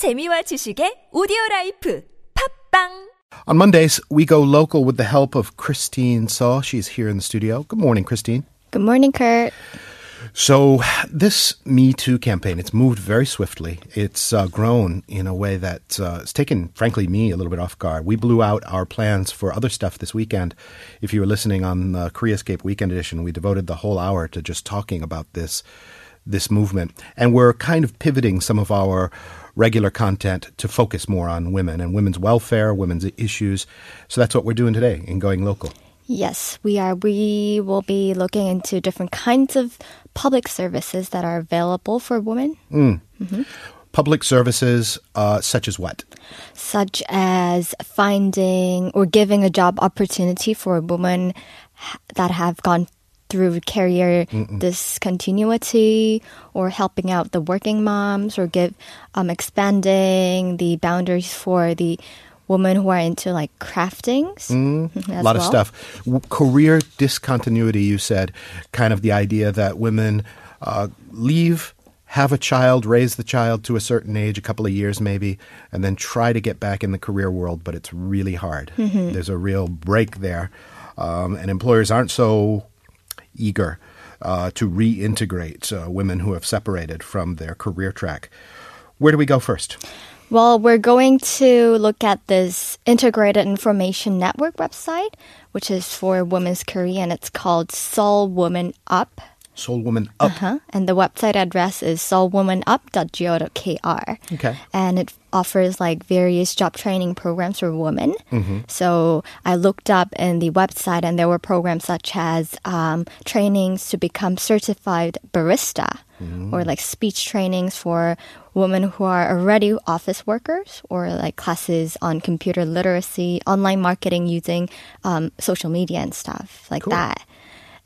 재미와 지식의 오디오 라이프 팝빵 On Mondays, we go local with the help of Christine Saw. She's here in the studio. Good morning, Christine. Good morning, Kurt. So, this Me Too campaign, it's moved very swiftly. It's uh, grown in a way that uh, it's taken, frankly, me a little bit off guard. We blew out our plans for other stuff this weekend. If you were listening on the Koreascape Weekend Edition, we devoted the whole hour to just talking about this this movement. And we're kind of pivoting some of our regular content to focus more on women and women's welfare, women's issues. So that's what we're doing today in Going Local. Yes, we are. We will be looking into different kinds of public services that are available for women, Public services uh, such as what? such as finding or giving a job opportunity for women that have gone through career discontinuity or helping out the working moms or give um, expanding the boundaries for the women who are into like craftings a lot of stuff. W- Career discontinuity, you said, kind of the idea that women uh, leave, have a child, raise the child to a certain age, a couple of years maybe, and then try to get back in the career world, but it's really hard. There's a real break there. Um, and employers aren't so eager uh, to reintegrate uh, women who have separated from their career track. Where do we go first? Well, we're going to look at this integrated information network website, which is for women's career, and it's called Seoul Woman Up. Seoul Woman Up. Uh-huh. And the website address is seoulwomanup.go.kr. Okay. And it offers like various job training programs for women. So I looked up in the website, and there were programs such as um, trainings to become certified barista, or like speech trainings for women who are already office workers, or like classes on computer literacy, online marketing using um, social media and stuff like Cool. that.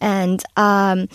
And um,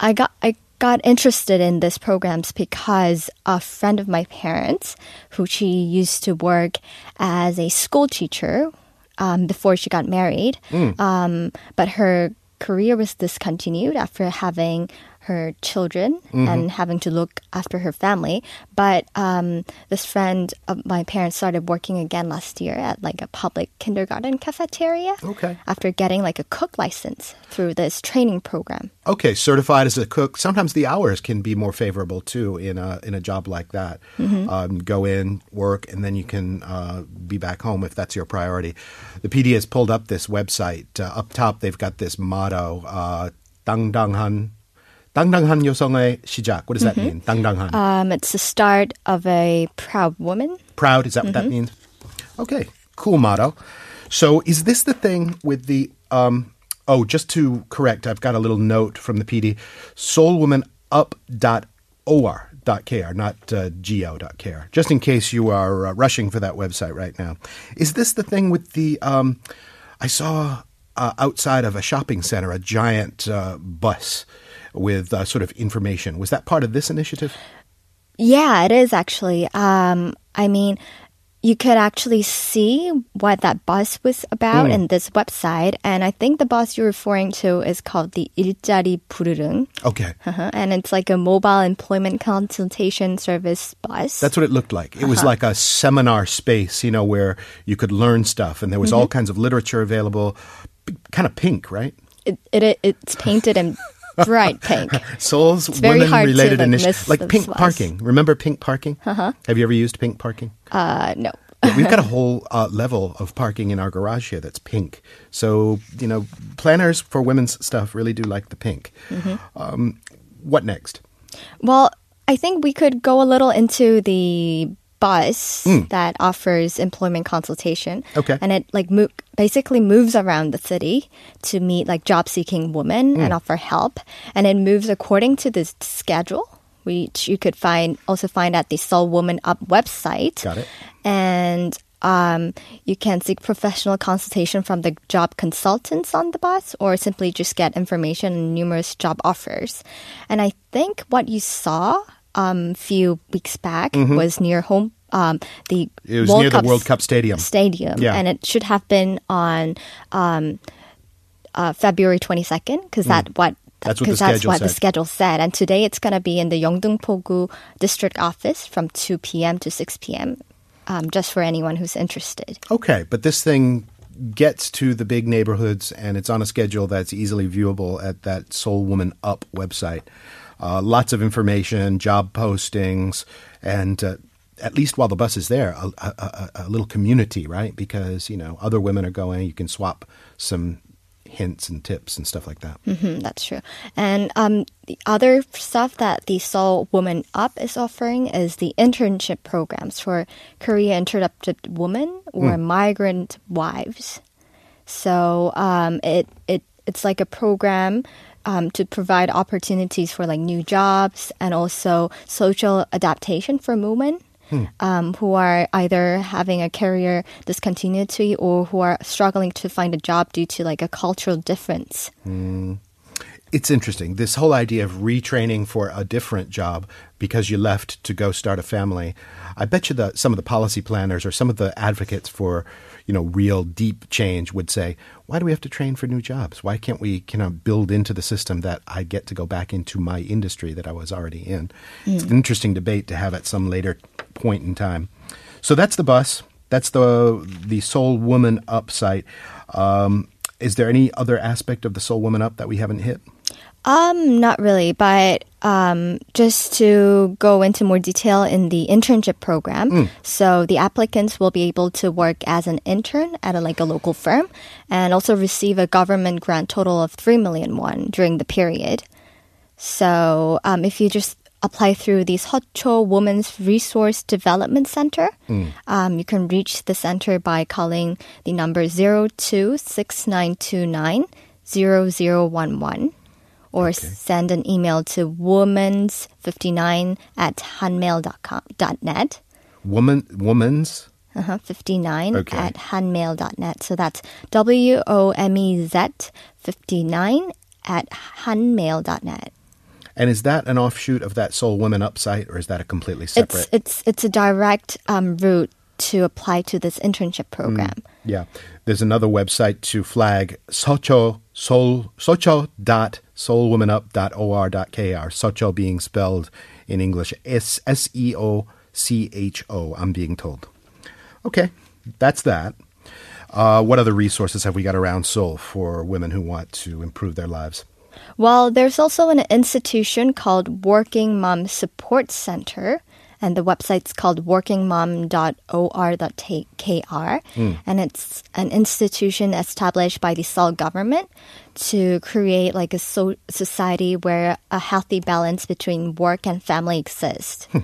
I got I got interested in these programs because a friend of my parents, who she used to work as a school teacher um, before she got married, um, but her career was discontinued after having her children and having to look after her family. But um, this friend of my parents started working again last year at like a public kindergarten cafeteria Okay. after getting like a cook license through this training program. Okay, certified as a cook. Sometimes the hours can be more favorable too in a in a job like that. Um, go in, work, and then you can uh, be back home if that's your priority. The PD has pulled up this website. Uh, up top, they've got this motto: uh, "당당한, 당당한 여성의 시작. What does that mm-hmm. mean? 당당한. Um, it's the start of a proud woman. Proud, is that what that mm-hmm. means? Okay, cool motto. So is this the thing with the. Um, oh, just to correct, I've got a little note from the PD. Seoulwomanup.or.kr, not uh, go.kr, just in case you are uh, rushing for that website right now. Is this the thing with the. Um, I saw uh, outside of a shopping center a giant uh, bus with uh, sort of information. Was that part of this initiative? Yeah, it is actually. Um, I mean, you could actually see what that bus was about in this website, and I think the bus you're referring to is called the 일자리 부르릉, Okay. uh-huh. and it's like a mobile employment consultation service bus. That's what it looked like. It was like a seminar space, you know, where you could learn stuff, and there was all kinds of literature available, p- kind of pink, right? it, it it's painted in bright pink. Souls very women hard related like, initiative, like pink was. parking. Remember pink parking? Uh-huh. Have you ever used pink parking? Uh, no. Yeah, we've got a whole uh, level of parking in our garage here that's pink. So you know, planners for women's stuff really do like the pink. Mm-hmm. Um, what next? Well, I think we could go a little into the bus that offers employment consultation. Okay. And it like mo- basically moves around the city to meet like job seeking women and offer help. And it moves according to this schedule, which you could find also find at the Seoul Woman Up website. Got it. And um, you can seek professional consultation from the job consultants on the bus or simply just get information on numerous job offers. And I think what you saw um, a few weeks back was near home. Um, the Mm-hmm. It was World near the Cup World Cup Stadium. Stadium, Yeah. and it should have been on um, uh, February twenty second because Mm. that what That's what the that's schedule what the schedule said. And today it's going to be in the Yeongdeungpo-gu district office from 2 p.m. to 6 p.m. Um, just for anyone who's interested. Okay, but this thing gets to the big neighborhoods and it's on a schedule that's easily viewable at that Seoul Woman Up website. Uh, lots of information, job postings, and uh, at least while the bus is there, a, a, a, little community, right? Because, you know, other women are going, you can swap some hints and tips and stuff like that. hmm that's true. And um, the other stuff that the Seoul Woman Up is offering is the internship programs for Korea interrupted women or migrant wives. So um, it it it's like a program um, to provide opportunities for like new jobs and also social adaptation for women. Um, who are either having a career discontinuity or who are struggling to find a job due to like a cultural difference. It's interesting. This whole idea of retraining for a different job because you left to go start a family. I bet you that some of the policy planners or some of the advocates for, you know, real deep change would say, why do we have to train for new jobs? Why can't we kind of build into the system that I get to go back into my industry that I was already in? It's an interesting debate to have at some later point in time. So that's the bus. That's the the Seoul Woman Up site. Um, is there any other aspect of the Seoul Woman Up that we haven't hit? Um, not really, but um, just to go into more detail in the internship program. So the applicants will be able to work as an intern at a, like a local firm and also receive a government grant total of three million won during the period. So um, if you just apply through the Seocho Women's Resource Development Center, um, you can reach the center by calling the number 026929 0011 or send an email to womans59 at hanmail.com dot net. Woman, woman's. Uh-huh, 59 Okay. at hanmail.net. So that's W O M E Z 59 at hanmail.net. And is that an offshoot of that Seoul Women Up site, or is that a completely separate? It's it's it's a direct um, route to apply to this internship Mm. program. yeah. There's another website to flag Seocho Seoul Seocho dot seoulwomanup.or.kr. Seocho being spelled in English S S E O C H O. I'm being told. Okay, that's that. Uh, what other resources have we got around Seoul for women who want to improve their lives? Well, there's also an institution called Working Mom Support Center, and the website's called workingmom.or.kr. Hmm. And it's an institution established by the Seoul government to create like a so- society where a healthy balance between work and family exists. Hmm.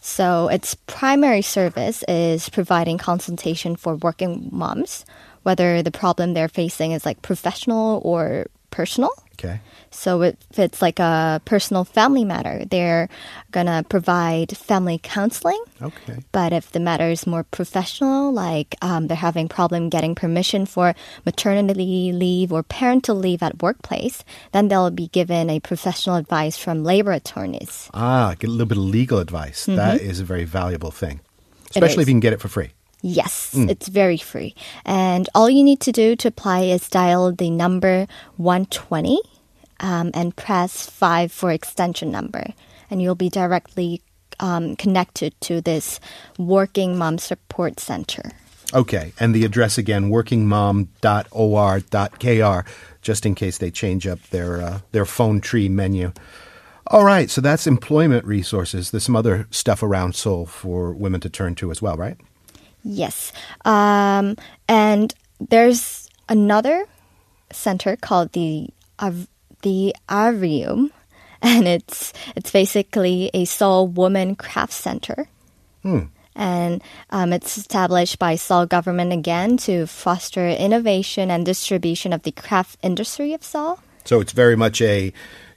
So its primary service is providing consultation for working moms, whether the problem they're facing is like professional or personal. Okay. So if it's like a personal family matter, they're gonna provide family counseling. Okay. But if the matter is more professional, like um, they're having problem getting permission for maternity leave or parental leave at workplace, then they'll be given a professional advice from labor attorneys. Ah, get a little bit of legal advice. That is a very valuable thing, especially if you can get it for free. Yes, it's very free. And all you need to do to apply is dial the number 120 um, and press 5 for extension number. And you'll be directly um, connected to this Working Mom Support Center. Okay, and the address again, workingmom.or.kr, just in case they change up their uh, their phone tree menu. All right, so that's employment resources. There's some other stuff around Seoul for women to turn to as well, right? Yes. Um, and there's another center called the Av- the Arium, and it's it's basically a Seoul Woman Craft Center. Hmm. And um, it's established by Seoul government again to foster innovation and distribution of the craft industry of Seoul. So it's very much a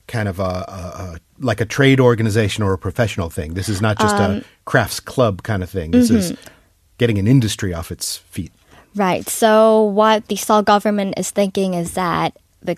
kind of a, a, a like a trade organization or a professional thing. This is not just a um, crafts club kind of thing. This is mm-hmm. getting an industry off its feet. Right. So what the Seoul government is thinking is that the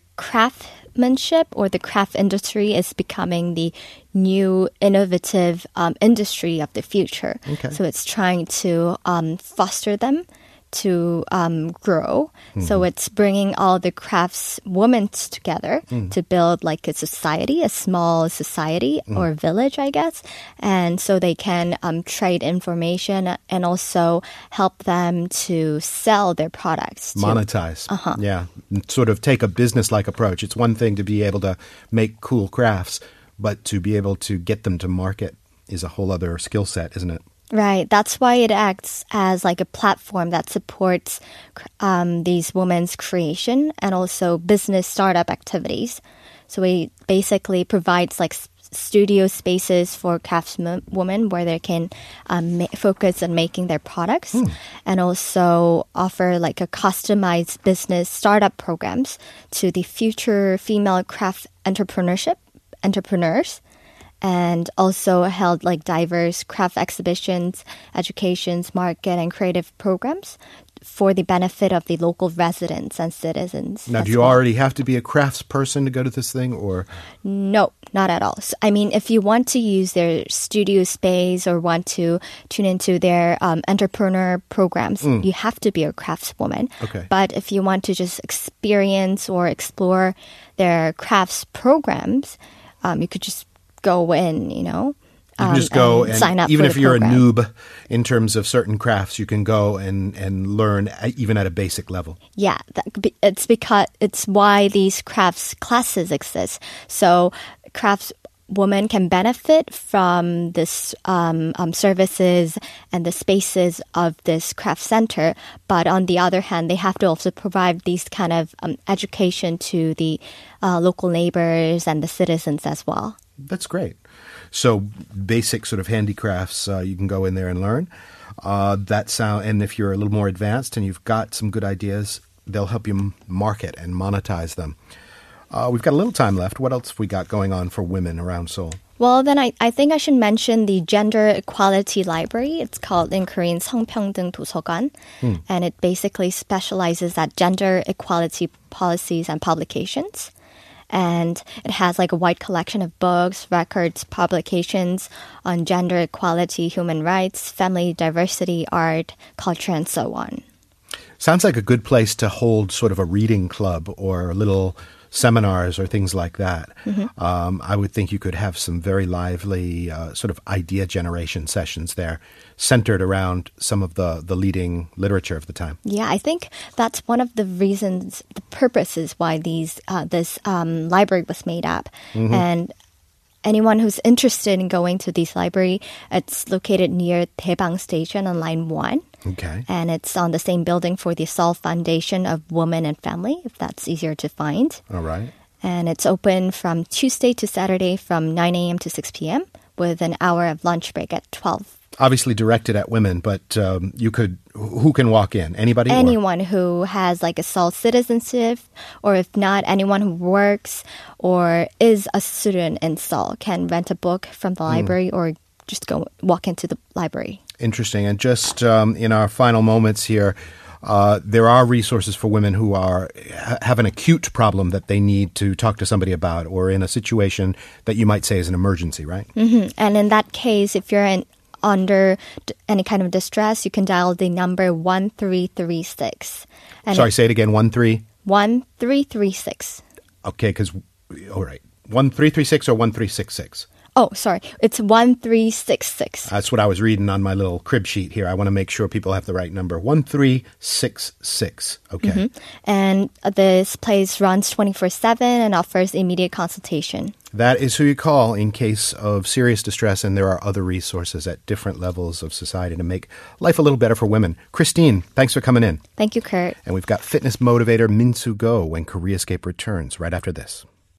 craftsmanship or the craft industry is becoming the new innovative um, industry of the future. Okay. So it's trying to um, foster them to um, grow. So it's bringing all the crafts women together to build like a society, a small society or village, I guess. And so they can um, trade information and also help them to sell their products. to- monetize. Yeah, sort of take a business-like approach. It's one thing to be able to make cool crafts, but to be able to get them to market is a whole other skill set, isn't it? Right. That's why it acts as like a platform that supports um, these women's creation and also business startup activities. So it basically provides like studio spaces for craftswomen where they can um, ma- focus on making their products and also offer like a customized business startup programs to the future female craft entrepreneurship entrepreneurs and also held like diverse craft exhibitions, educations, market, and creative programs for the benefit of the local residents and citizens. Now, do you well. already have to be a crafts person to go to this thing, or No, not at all. So, I mean, if you want to use their studio space or want to tune into their um, entrepreneur programs, you have to be a craftswoman. Okay. But if you want to just experience or explore their crafts programs, um, you could just go in, you know. you can um, just go and, sign up even if you're program. a noob in terms of certain crafts, you can go and and learn at, even at a basic level. Yeah, that, it's because it's why these crafts classes exist. So crafts women can benefit from this um, um, services and the spaces of this craft center. But on the other hand, they have to also provide these kind of um, education to the uh, local neighbors and the citizens as well That's great. So basic sort of handicrafts, uh, you can go in there and learn. Uh, that sound, and if you're a little more advanced and you've got some good ideas, they'll help you m- market and monetize them. Uh, we've got a little time left. What else have we got going on for women around Seoul? Well, then I, I think I should mention the Gender Equality Library. It's called in Korean 성평등 도서관. And it basically specializes at gender equality policies and publications. And it has like a wide collection of books, records, publications on gender equality, human rights, family diversity, art, culture, and so on. Sounds like a good place to hold sort of a reading club or a little seminars or things like that. Um, I would think you could have some very lively uh, sort of idea generation sessions there, centered around some of the, the leading literature of the time. Yeah, I think that's one of the reasons, the purposes why these uh, this um, library was made up. And anyone who's interested in going to this library, it's located near Daebang Station on Line One, Okay. and it's on the same building for the Seoul Foundation of Women and Family, if that's easier to find. All right. And it's open from Tuesday to Saturday from 9 a.m. to 6 p.m. with an hour of lunch break at 12 Obviously directed at women, but um, you could, who can walk in? Anybody? or- anyone who has like a Seoul citizenship, or if not, anyone who works or is a student in Seoul can rent a book from the library or just go walk into the library. Interesting. And just um, in our final moments here, uh, there are resources for women who are have an acute problem that they need to talk to somebody about, or in a situation that you might say is an emergency, right? And in that case, if you're in, under d- any kind of distress, you can dial the number 1336. And Sorry, say it again. One three. 1336. Okay, because all right, one three three six or one three six six. Oh, sorry. It's 1366. That's what I was reading on my little crib sheet here. I want to make sure people have the right number. One three six six. Okay. Mm-hmm. And this place runs 24 7 and offers immediate consultation. That is who you call in case of serious distress, and there are other resources at different levels of society to make life a little better for women. Christine, thanks for coming in. Thank you, Kurt. And we've got fitness motivator Minsu Go when Korea Escape returns right after this.